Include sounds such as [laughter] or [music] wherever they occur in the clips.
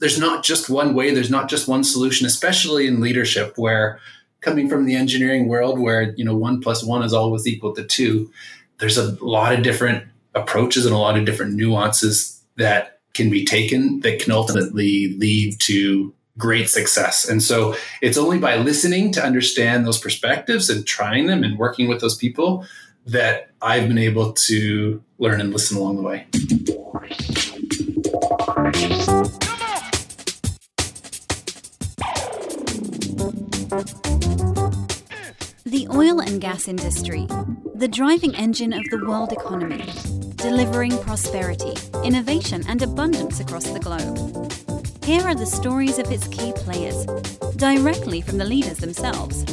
there's not just one way, there's not just one solution, especially in leadership where coming from the engineering world where, you know, one plus one is always equal to two, there's a lot of different approaches and a lot of different nuances that can be taken that can ultimately lead to great success. And so it's only by listening to understand those perspectives and trying them and working with those people that I've been able to learn and listen along the way. The oil and gas industry, the driving engine of the world economy, delivering prosperity, innovation, and abundance across the globe. Here are the stories of its key players, directly from the leaders themselves.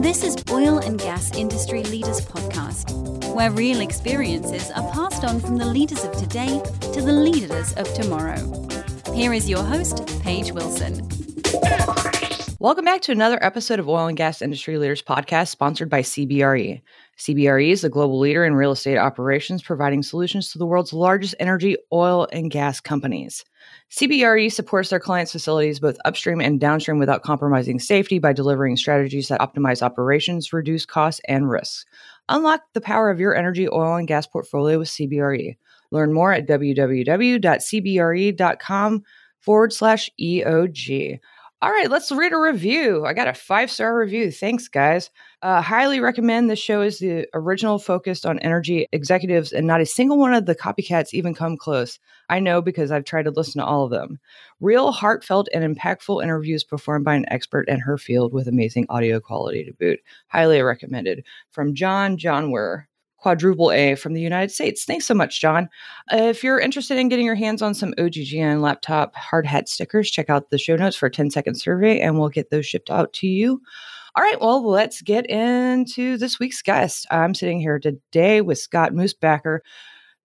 This is Oil and Gas Industry Leaders Podcast, where real experiences are passed on from the leaders of today to the leaders of tomorrow. Here is your host, Paige Wilson. Welcome back to another episode of Oil and Gas Industry Leaders Podcast, sponsored by CBRE. CBRE is the global leader in real estate operations, providing solutions to the world's largest energy, oil, and gas companies. CBRE supports their clients' facilities both upstream and downstream without compromising safety by delivering strategies that optimize operations, reduce costs, and risks. Unlock the power of your energy, oil, and gas portfolio with CBRE. Learn more at www.cbre.com forward slash EOG. All right, let's read a review. I got a five star review. Thanks, guys. Uh, highly recommend this show is the original focused on energy executives, and not a single one of the copycats even come close. I know because I've tried to listen to all of them. Real, heartfelt, and impactful interviews performed by an expert in her field with amazing audio quality to boot. Highly recommended. From John Johnwer quadruple A from the United States. Thanks so much, John. Uh, if you're interested in getting your hands on some OGGN laptop hard hat stickers, check out the show notes for a 10 second survey and we'll get those shipped out to you. All right, well, let's get into this week's guest. I'm sitting here today with Scott Mussbacher,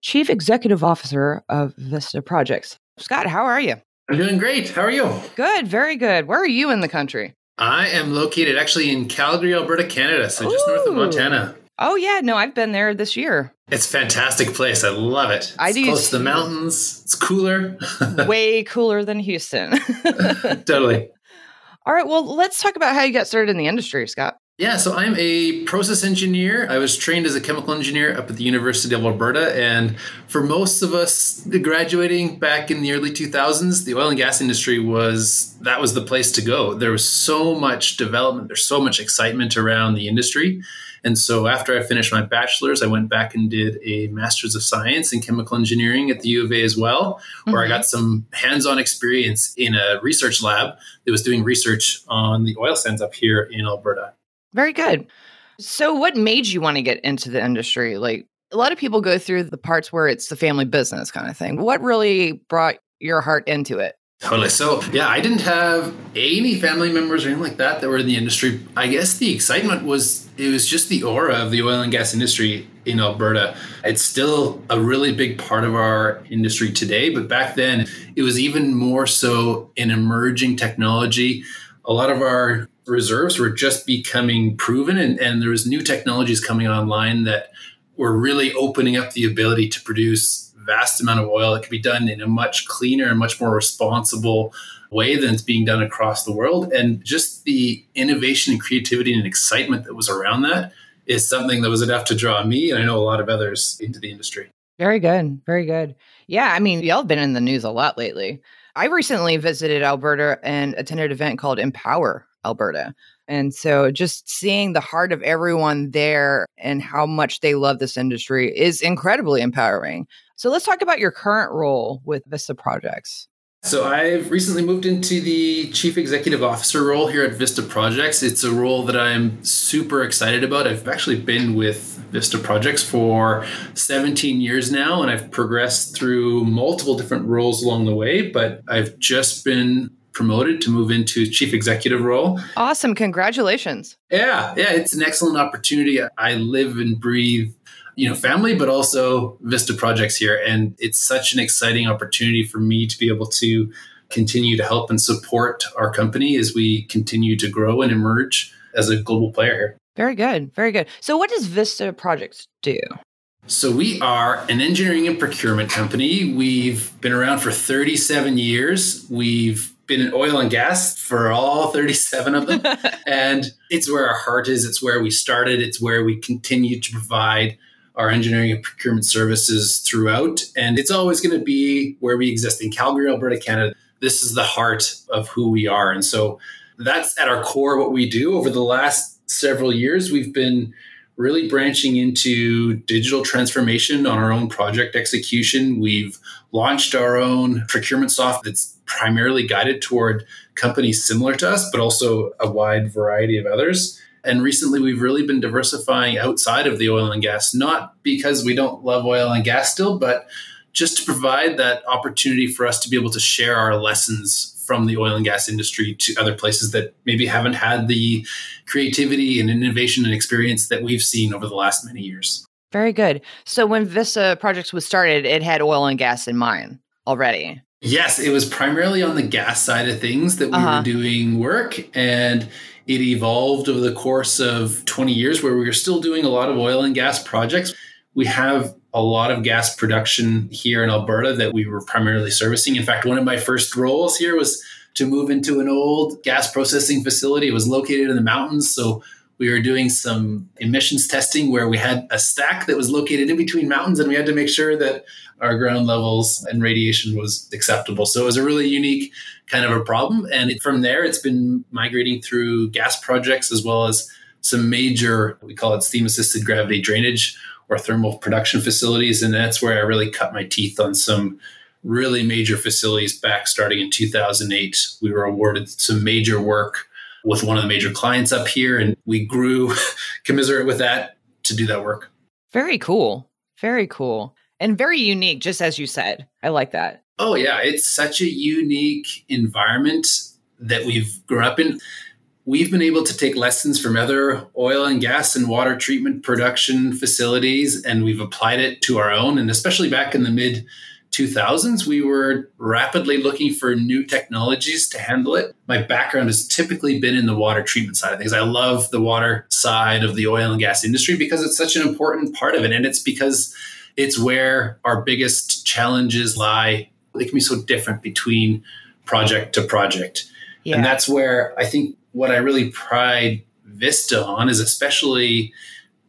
Chief Executive Officer of Vista Projects. Scott, how are you? I'm doing great. How are you? Good, very good. Where are you in the country? I am located actually in Calgary, Alberta, Canada, so just north of Montana. Oh yeah, no, I've been there this year. It's a fantastic place. I love it. It's I do. Close to the mountains. It's cooler. [laughs] way cooler than Houston. [laughs] [laughs] totally. All right. Well, let's talk about how you got started in the industry, Scott. Yeah, so I'm a process engineer. I was trained as a chemical engineer up at the University of Alberta. And for most of us graduating back in the early 2000s, the oil and gas industry was that was the place to go. There was so much development, there's so much excitement around the industry. And so after I finished my bachelor's, I went back and did a master's of science in chemical engineering at the U of A as well, where mm-hmm. I got some hands on experience in a research lab that was doing research on the oil sands up here in Alberta. Very good. So, what made you want to get into the industry? Like, a lot of people go through the parts where it's the family business kind of thing. What really brought your heart into it? Totally. So, yeah, I didn't have any family members or anything like that that were in the industry. I guess the excitement was it was just the aura of the oil and gas industry in Alberta. It's still a really big part of our industry today, but back then it was even more so an emerging technology. A lot of our reserves were just becoming proven, and, and there was new technologies coming online that were really opening up the ability to produce vast amount of oil that could be done in a much cleaner and much more responsible way than it's being done across the world. And just the innovation and creativity and excitement that was around that is something that was enough to draw me and I know a lot of others into the industry. Very good. Very good. Yeah. I mean, y'all have been in the news a lot lately. I recently visited Alberta and attended an event called Empower Alberta. And so just seeing the heart of everyone there and how much they love this industry is incredibly empowering. So let's talk about your current role with Vista Projects. So I've recently moved into the chief executive officer role here at Vista Projects. It's a role that I'm super excited about. I've actually been with Vista Projects for 17 years now and I've progressed through multiple different roles along the way, but I've just been promoted to move into chief executive role. Awesome. Congratulations. Yeah, yeah, it's an excellent opportunity. I live and breathe you know family but also vista projects here and it's such an exciting opportunity for me to be able to continue to help and support our company as we continue to grow and emerge as a global player here very good very good so what does vista projects do So, we are an engineering and procurement company. We've been around for 37 years. We've been in oil and gas for all [laughs] 37 of them. [laughs] and it's where our heart is. It's where we started. It's where we continue to provide our engineering and procurement services throughout. And it's always going to be where we exist in Calgary, Alberta, Canada. This is the heart of who we are. And so that's at our core what we do. Over the last several years, we've been really branching into digital transformation on our own project execution. We've launched our own procurement software that's primarily guided toward companies similar to us, but also a wide variety of others. And recently, we've really been diversifying outside of the oil and gas, not because we don't love oil and gas still, but just to provide that opportunity for us to be able to share our lessons from the oil and gas industry to other places that maybe haven't had the creativity and innovation and experience that we've seen over the last many years. Very good. So when Vista Projects was started, it had oil and gas in mind already. Yes, it was primarily on the gas side of things that we uh-huh. were doing work and it evolved over the course of 20 years where we were still doing a lot of oil and gas projects. We have a lot of gas production here in Alberta that we were primarily servicing. In fact, one of my first roles here was to move into an old gas processing facility. It was located in the mountains. So we were doing some emissions testing where we had a stack that was located in between mountains and we had to make sure that our ground levels and radiation was acceptable. So it was a really unique kind of a problem. And from there, it's been migrating through gas projects as well as some major, we call it steam assisted gravity drainage or thermal production facilities. And that's where I really cut my teeth on some really major facilities back starting in 2008. We were awarded some major work with one of the major clients up here, and we grew [laughs] commiserate with that to do that work. Very cool. Very cool. And very unique, just as you said. I like that. Oh, yeah. It's such a unique environment that we've grown up in we've been able to take lessons from other oil and gas and water treatment production facilities and we've applied it to our own. And especially back in the mid 2000s, we were rapidly looking for new technologies to handle it. My background has typically been in the water treatment side of things. I love the water side of the oil and gas industry because it's such an important part of it. And it's because it's where our biggest challenges lie. They can be so different between project to project. Yeah. And that's where I think what I really pride Vista on is especially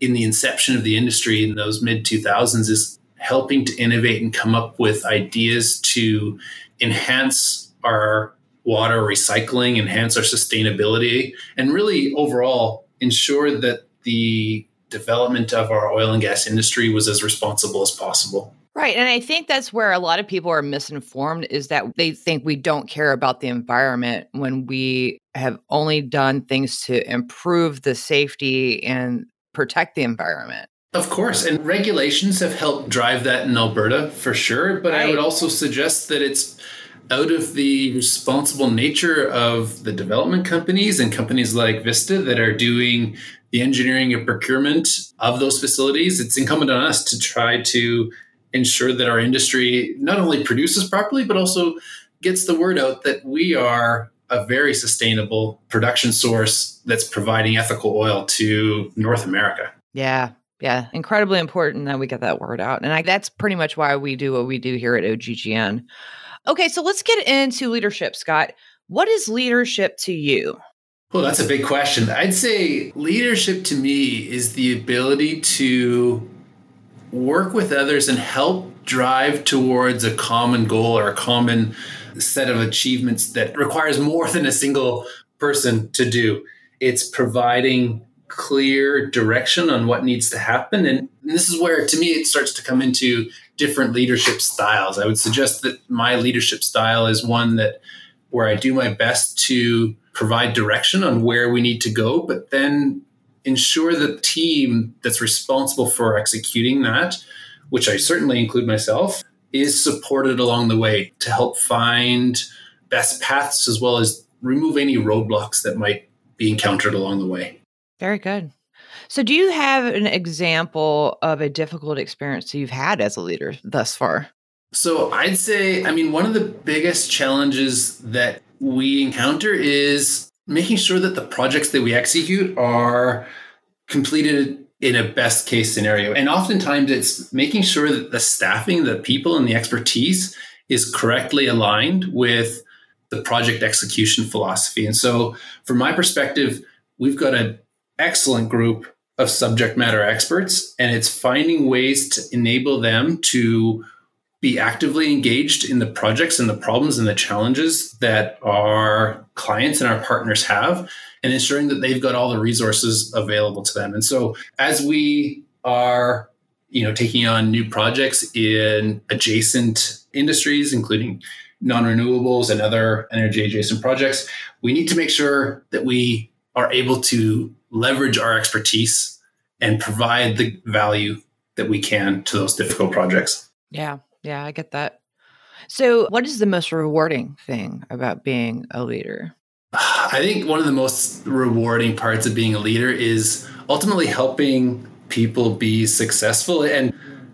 in the inception of the industry in those mid 2000s is helping to innovate and come up with ideas to enhance our water recycling, enhance our sustainability, and really overall ensure that the development of our oil and gas industry was as responsible as possible. Right. And I think that's where a lot of people are misinformed is that they think we don't care about the environment when we have only done things to improve the safety and protect the environment. Of course. And regulations have helped drive that in Alberta for sure. But right. I would also suggest that it's out of the responsible nature of the development companies and companies like Vista that are doing the engineering and procurement of those facilities. It's incumbent on us to try to ensure that our industry not only produces properly, but also gets the word out that we are a very sustainable production source that's providing ethical oil to North America. Yeah. Yeah. Incredibly important that we get that word out. And I, that's pretty much why we do what we do here at OGGN. Okay. So let's get into leadership, Scott. What is leadership to you? Well, that's a big question. I'd say leadership to me is the ability to work with others and help drive towards a common goal or a common set of achievements that requires more [laughs] than a single person to do. It's providing clear direction on what needs to happen. And this is where, to me, it starts to come into different leadership styles. I would suggest that my leadership style is one that where I do my best to provide direction on where we need to go, but then ensure the team that's responsible for executing that, which I certainly include myself, is supported along the way to help find best paths as well as remove any roadblocks that might be encountered along the way. Very good. So, do you have an example of a difficult experience you've had as a leader thus far? So, I'd say, I mean, one of the biggest challenges that we encounter is making sure that the projects that we execute are completed in a best case scenario. And oftentimes it's making sure that the staffing, the people, and the expertise is correctly aligned with the project execution philosophy. And so, from my perspective, we've got an excellent group of subject matter experts, and it's finding ways to enable them to be actively engaged in the projects and the problems and the challenges that our clients and our partners have and ensuring that they've got all the resources available to them. And so as we are you know taking on new projects in adjacent industries including non-renewables and other energy adjacent projects we need to make sure that we are able to leverage our expertise and provide the value that we can to those difficult projects yeah yeah, I get that. So, what is the most rewarding thing about being a leader? I think one of the most rewarding parts of being a leader is ultimately helping people be successful and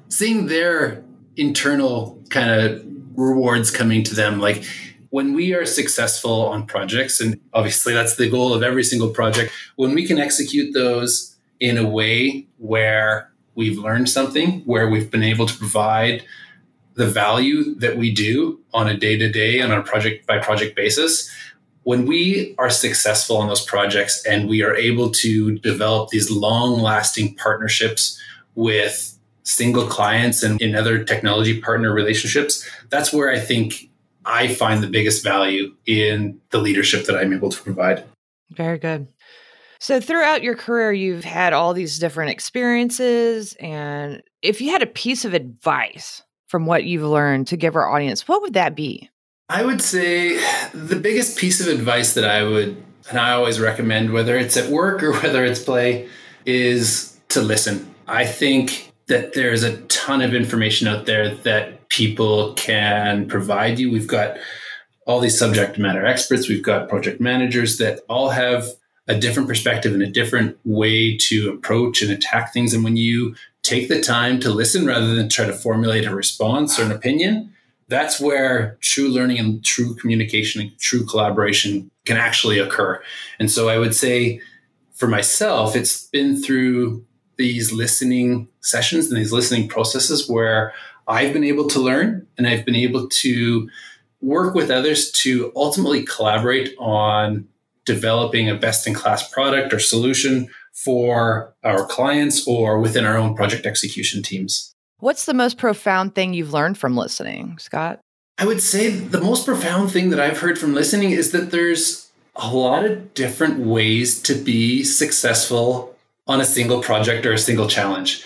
seeing their internal kind of rewards coming to them. Like when we are successful on projects, and obviously that's the goal of every single project, when we can execute those in a way where we've learned something, where we've been able to provide the value that we do on a day to day and on a project by project basis, when we are successful on those projects and we are able to develop these long lasting partnerships with single clients and in other technology partner relationships, that's where I think I find the biggest value in the leadership that I'm able to provide. Very good. So, throughout your career, you've had all these different experiences. And if you had a piece of advice from what you've learned to give our audience, what would that be? I would say the biggest piece of advice that I would, and I always recommend, whether it's at work or [laughs] whether it's play, is to listen. I think that there's a ton of information out there that people can provide you. We've got all these subject matter experts, we've got project managers that all have a different perspective and a different way to approach and attack things. And when you take the time to listen rather than try to formulate a response or an opinion, that's where true learning and true communication and true collaboration can actually occur. And so I would say for myself, it's been through these listening sessions and these listening processes where I've been able to learn and I've been able to work with others to ultimately collaborate on developing a best in class product or solution for our clients or within our own project execution teams. What's the most profound thing you've learned from listening, Scott? I would say the most profound thing that I've heard from listening is that there's a lot of different ways to be successful on a single project or a single challenge.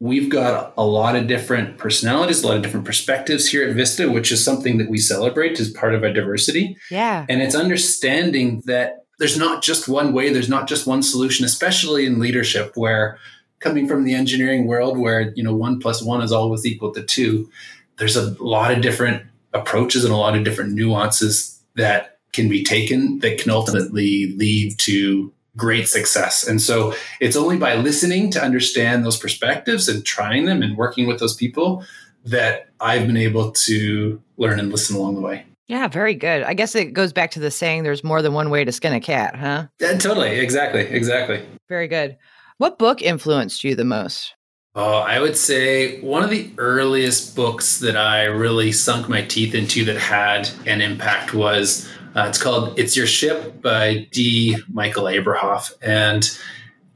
We've got a lot of different personalities, a lot of different perspectives here at Vista, which is something that we celebrate as part of our diversity. Yeah. And it's understanding that there's not just one way, there's not just one solution, especially in leadership, where coming from the engineering world, where you know one plus one is always equal to two, there's a lot of different approaches and a lot of different nuances that can be taken that can ultimately lead to great success. And so it's only by listening to understand those perspectives and trying them and working with those people that I've been able to learn and listen along the way. Yeah, very good. I guess it goes back to the saying there's more than one way to skin a cat, huh? Yeah, totally. Exactly. Exactly. Very good. What book influenced you the most? Oh, I would say one of the earliest books that I really sunk my teeth into that had an impact was uh, it's called It's Your Ship by D. Michael Abrashoff. And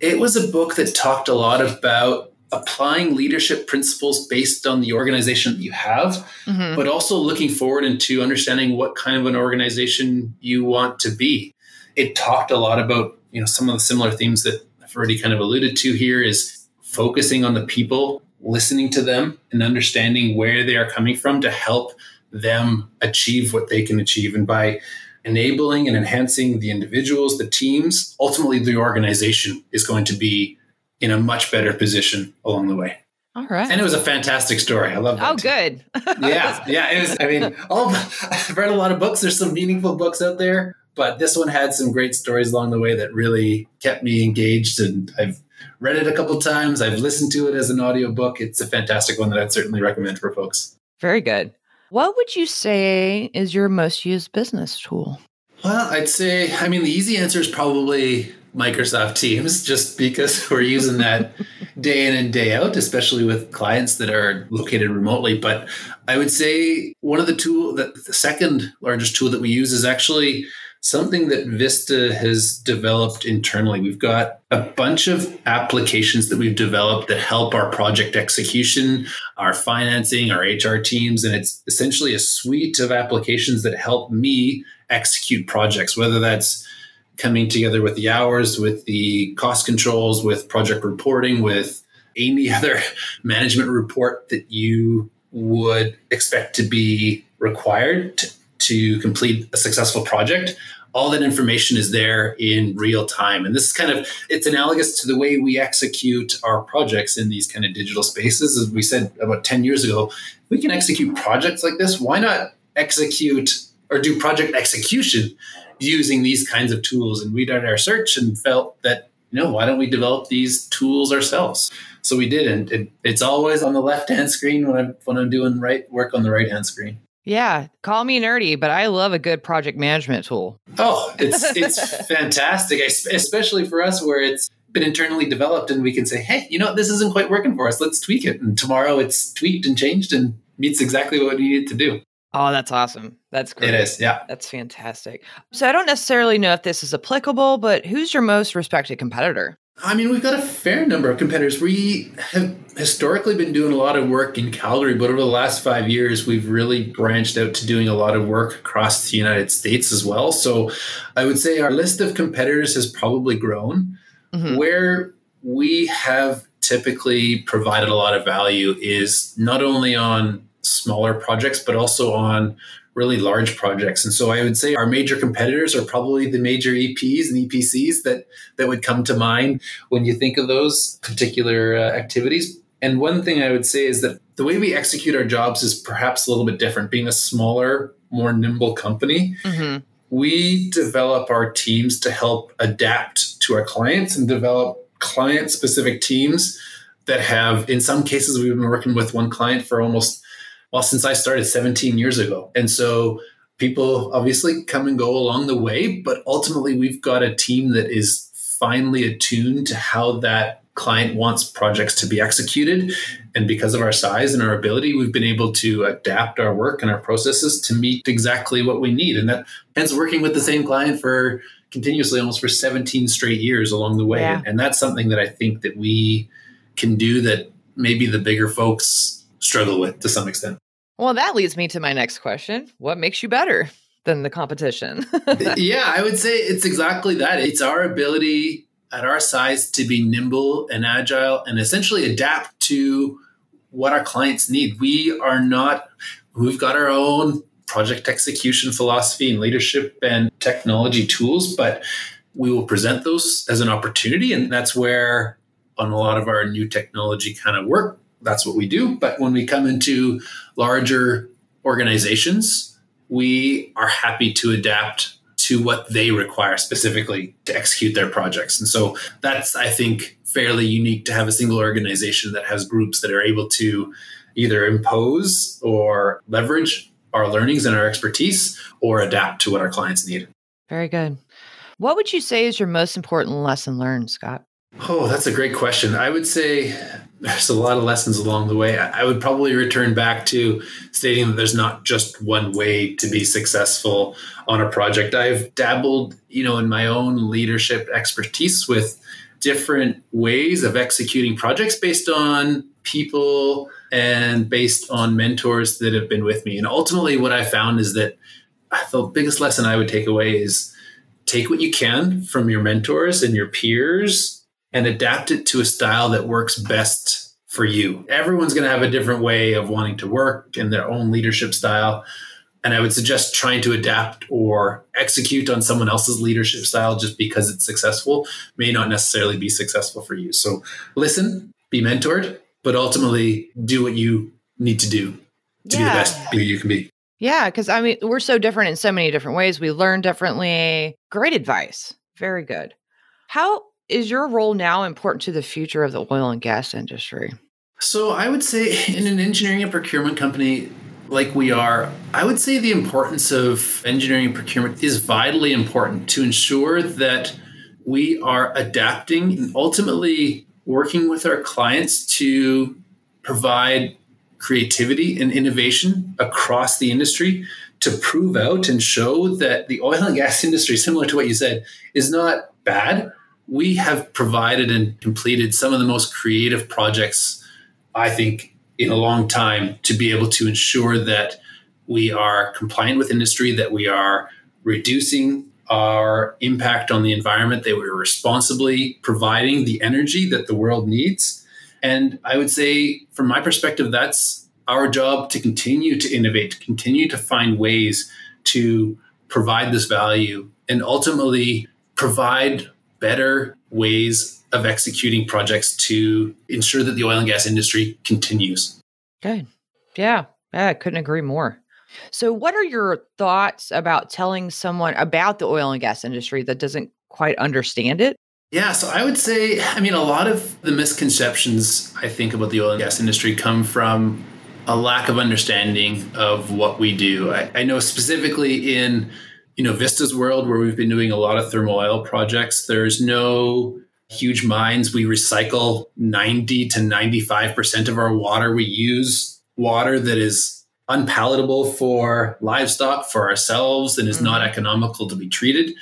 it was a book that talked a lot about applying leadership principles based on the organization that you have, mm-hmm. but also looking forward into understanding what kind of an organization you want to be. It talked a lot about, you know, some of the similar themes that I've already kind of alluded to here is focusing on the people, listening to them and understanding where they are coming from to help them achieve what they can achieve. And by enabling and enhancing the individuals, the teams, ultimately the organization is going to be in a much better position along the way. All right. And it was a fantastic story. I love that. Oh, good. [laughs] yeah. Yeah. It was, I mean, all, I've read a lot of books. There's some meaningful books out there, but this one had some great stories along the way that really kept me engaged. And I've read it a couple times. I've listened to it as an audiobook. It's a fantastic one that I'd certainly recommend for folks. Very good. What would you say is your most used business tool? Well, I'd say, I mean, the easy answer is probably Microsoft Teams just because [laughs] we're using that day in and day out, especially with clients that are located remotely. But I would say one of the tool that the second largest tool that we use is actually something that Vista has developed internally. We've got a bunch of applications that we've developed that help our project execution, our financing, our HR teams. And it's essentially a suite of applications that help me execute projects, whether that's coming together with the hours, with the cost controls, with project reporting, with any [laughs] other management report that you would expect to be required to, to complete a successful project all that information is there in real time. And this is kind of it's analogous to the way we execute our projects in these kind of digital spaces. As we said about 10 years ago we can execute projects like this. Why not execute or do project execution using these kinds of tools? And we did our search and felt that you know why don't we develop these tools ourselves? So we did. And it, it's always on the left hand screen when i'm when i'm doing right work on the right hand screen yeah, call me nerdy, but I love a good project management tool. Oh, it's [laughs] it's fantastic, especially for us where it's been internally developed and we can say, "Hey, you know, this isn't quite working for us. Let's tweak it." And tomorrow it's tweaked and changed and meets exactly what we need it to do. Oh, that's awesome. That's great. It is, yeah. That's fantastic. So I don't necessarily know if this is applicable, but who's your most respected competitor? I mean, we've got a fair number of competitors. We have historically been doing a lot of work in Calgary, but over the last five years, we've really branched out to doing a lot of work across the United States as well. So I would say our list of competitors has probably grown. Mm-hmm. Where we have typically provided a lot of value is not only on smaller projects, but also on really large projects. And so I would say our major competitors are probably the major EPs and EPCs that that would come to mind when you think of those particular uh, activities. And one thing I would say is that the way we execute our jobs is perhaps a little bit different. Being a smaller, more nimble company, mm-hmm. we develop our teams to help adapt to our clients and develop client specific teams that have, in some cases, we've been working with one client for almost well, since I started 17 years ago. And so people obviously come and go along the way, but ultimately we've got a team that is finely attuned to how that client wants projects to be executed. And because of our size and our ability, we've been able to adapt our work and our processes to meet exactly what we need. And that hence working with the same client for continuously almost for 17 straight years along the way. Yeah. And that's something that I think that we can do that maybe the bigger folks struggle with to some extent. Well, that leads me to my next question. What makes you better than the competition? [laughs] yeah, I would say it's exactly that. It's our ability at our size to be nimble and agile and essentially adapt to what our clients need. We are not, we've got our own project execution philosophy and leadership and technology tools, but we will present those as an opportunity. And that's where, on a lot of our new technology kind of work, that's what we do. But when we come into larger organizations, we are happy to adapt to what they require specifically to execute their projects. And so that's, I think, fairly unique to have a single organization that has groups that are able to either impose or leverage our learnings and our expertise or adapt to what our clients need. Very good. What would you say is your most important lesson learned, Scott? Oh, that's a great question. I would say there's a lot of lessons along the way. I would probably return back to stating that there's not just one way to be successful on a project. I've dabbled, you know, in my own leadership expertise with different ways of executing projects based on people and based on mentors that have been with me. And ultimately what I found is that the biggest lesson I would take away is take what you can from your mentors and your peers and adapt it to a style that works best for you. Everyone's going to have a different way of wanting to work and their own leadership style. And I would suggest trying to adapt or execute on someone else's leadership style just because it's successful may not necessarily be successful for you. So listen, be mentored, but ultimately do what you need to do to yeah. be the best you can be. Yeah, because I mean, we're so different in so many different ways. We learn differently. Great advice. Very good. How is your role now important to the future of the oil and gas industry? So, I would say [laughs] in an engineering and procurement company like we are, I would say the importance of engineering and procurement is vitally important to ensure that we are adapting and ultimately working with our clients to provide creativity and innovation across the industry to prove out and show that the oil and gas [laughs] industry, similar to what you said, is not bad. We have provided and completed some of the most creative projects, I think, in a long time to be able to ensure that we are compliant with industry, that we are reducing our impact on the environment, that we're responsibly providing the energy that the world needs. And I would say, from my perspective, that's our job to continue to innovate, to continue to find ways to provide this value and ultimately provide better ways of executing projects to ensure that the oil and gas industry continues. Good. Yeah. I couldn't agree more. So, what are your thoughts about telling someone about the oil and gas industry that doesn't quite understand it? Yeah, so I would say, I mean, a lot of the misconceptions I think about the oil and gas industry come from a lack of understanding of what we do. I, I know specifically in you know Vista's world, where we've been doing a lot of thermal oil projects, there's no huge mines. We recycle 90 to 95% of our water. We use water that is unpalatable for livestock, for ourselves, and is mm-hmm. not economical to be treated.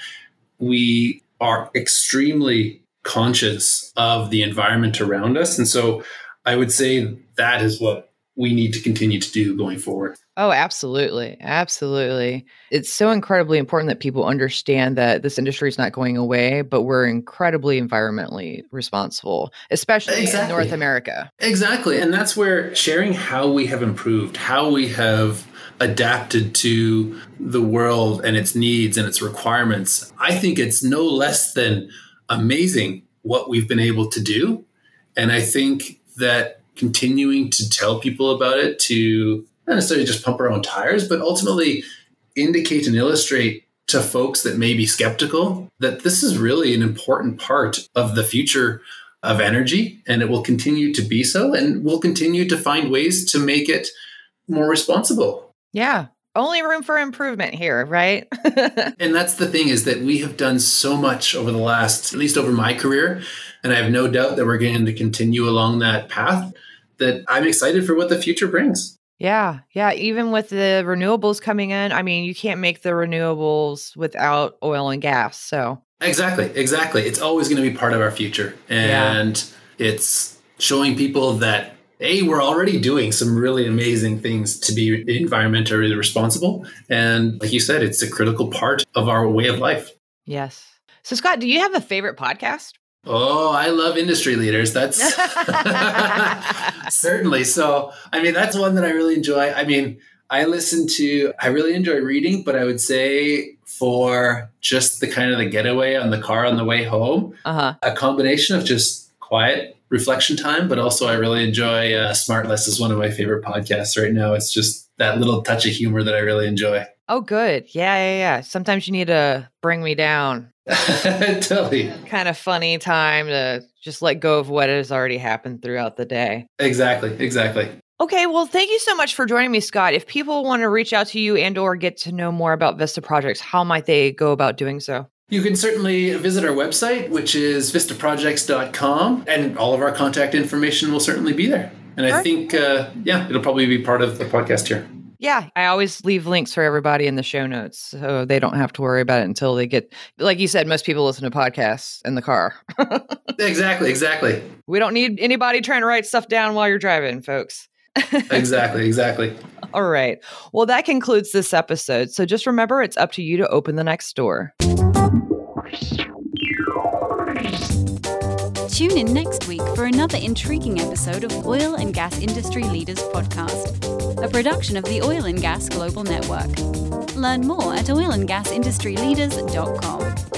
We are extremely conscious of the environment around us. And so I would say that is what we need to continue to do going forward. Oh, absolutely. Absolutely. It's so incredibly important that people understand that this industry is not going away, but we're incredibly environmentally responsible, especially exactly. in North America. Exactly. And that's where sharing how we have improved, how we have adapted to the world and its needs and its requirements, I think it's no less than amazing what we've been able to do. And I think that continuing to tell people about it, to not necessarily just pump our own tires, but ultimately indicate and illustrate to folks that may be skeptical that this is really an important part of the future of energy and it will continue to be so and we'll continue to find ways to make it more responsible. Yeah. Only room for improvement here, right? [laughs] and that's the thing is that we have done so much over the last, at least over my career, and I have no doubt that we're going to continue along that path that I'm excited for what the future brings. Yeah. Yeah. Even with the renewables coming in, I mean, you can't make the renewables without oil and gas. So, exactly. Exactly. It's always going to be part of our future. And yeah. it's showing people that, A, we're already doing some really amazing things to be environmentally responsible. And like you said, it's a critical part of our way of life. Yes. So, Scott, do you have a favorite podcast? Oh, I love industry leaders. That's [laughs] [laughs] certainly so. I mean, that's one that I really enjoy. I mean, I listen to, I really enjoy reading, but I would say for just the kind of the getaway on the car on the way home, uh-huh. a combination of just quiet reflection time, but also I really enjoy uh, Smartless is one of my favorite podcasts right now. It's just that little touch of humor that I really enjoy. Oh, good. Yeah, yeah, yeah. Sometimes you need to bring me down. [laughs] totally. Kind of funny time to just let go of what has already happened throughout the day. Exactly. Exactly. Okay, well, thank you so much for joining me, Scott. If people want to reach out to you and or get to know more about Vista Projects, how might they go about doing so? You can certainly visit our website, which is vistaprojects.com, and all of our contact information will certainly be there. And I think, uh, yeah, it'll probably be part of the podcast here. Yeah, I always leave links for everybody in the show notes so they don't have to worry about it until they get like you said most people listen to podcasts in the car. [laughs] exactly, exactly. We don't need anybody trying to write stuff down while you're driving, folks. [laughs] exactly, exactly. All right. Well, that concludes this episode. So just remember it's up to you to open the next door. Tune in next week for another intriguing episode of Oil and Gas Industry Leaders Podcast, a production of the Oil and Gas Global Network. Learn more at oilandgasindustryleaders.com.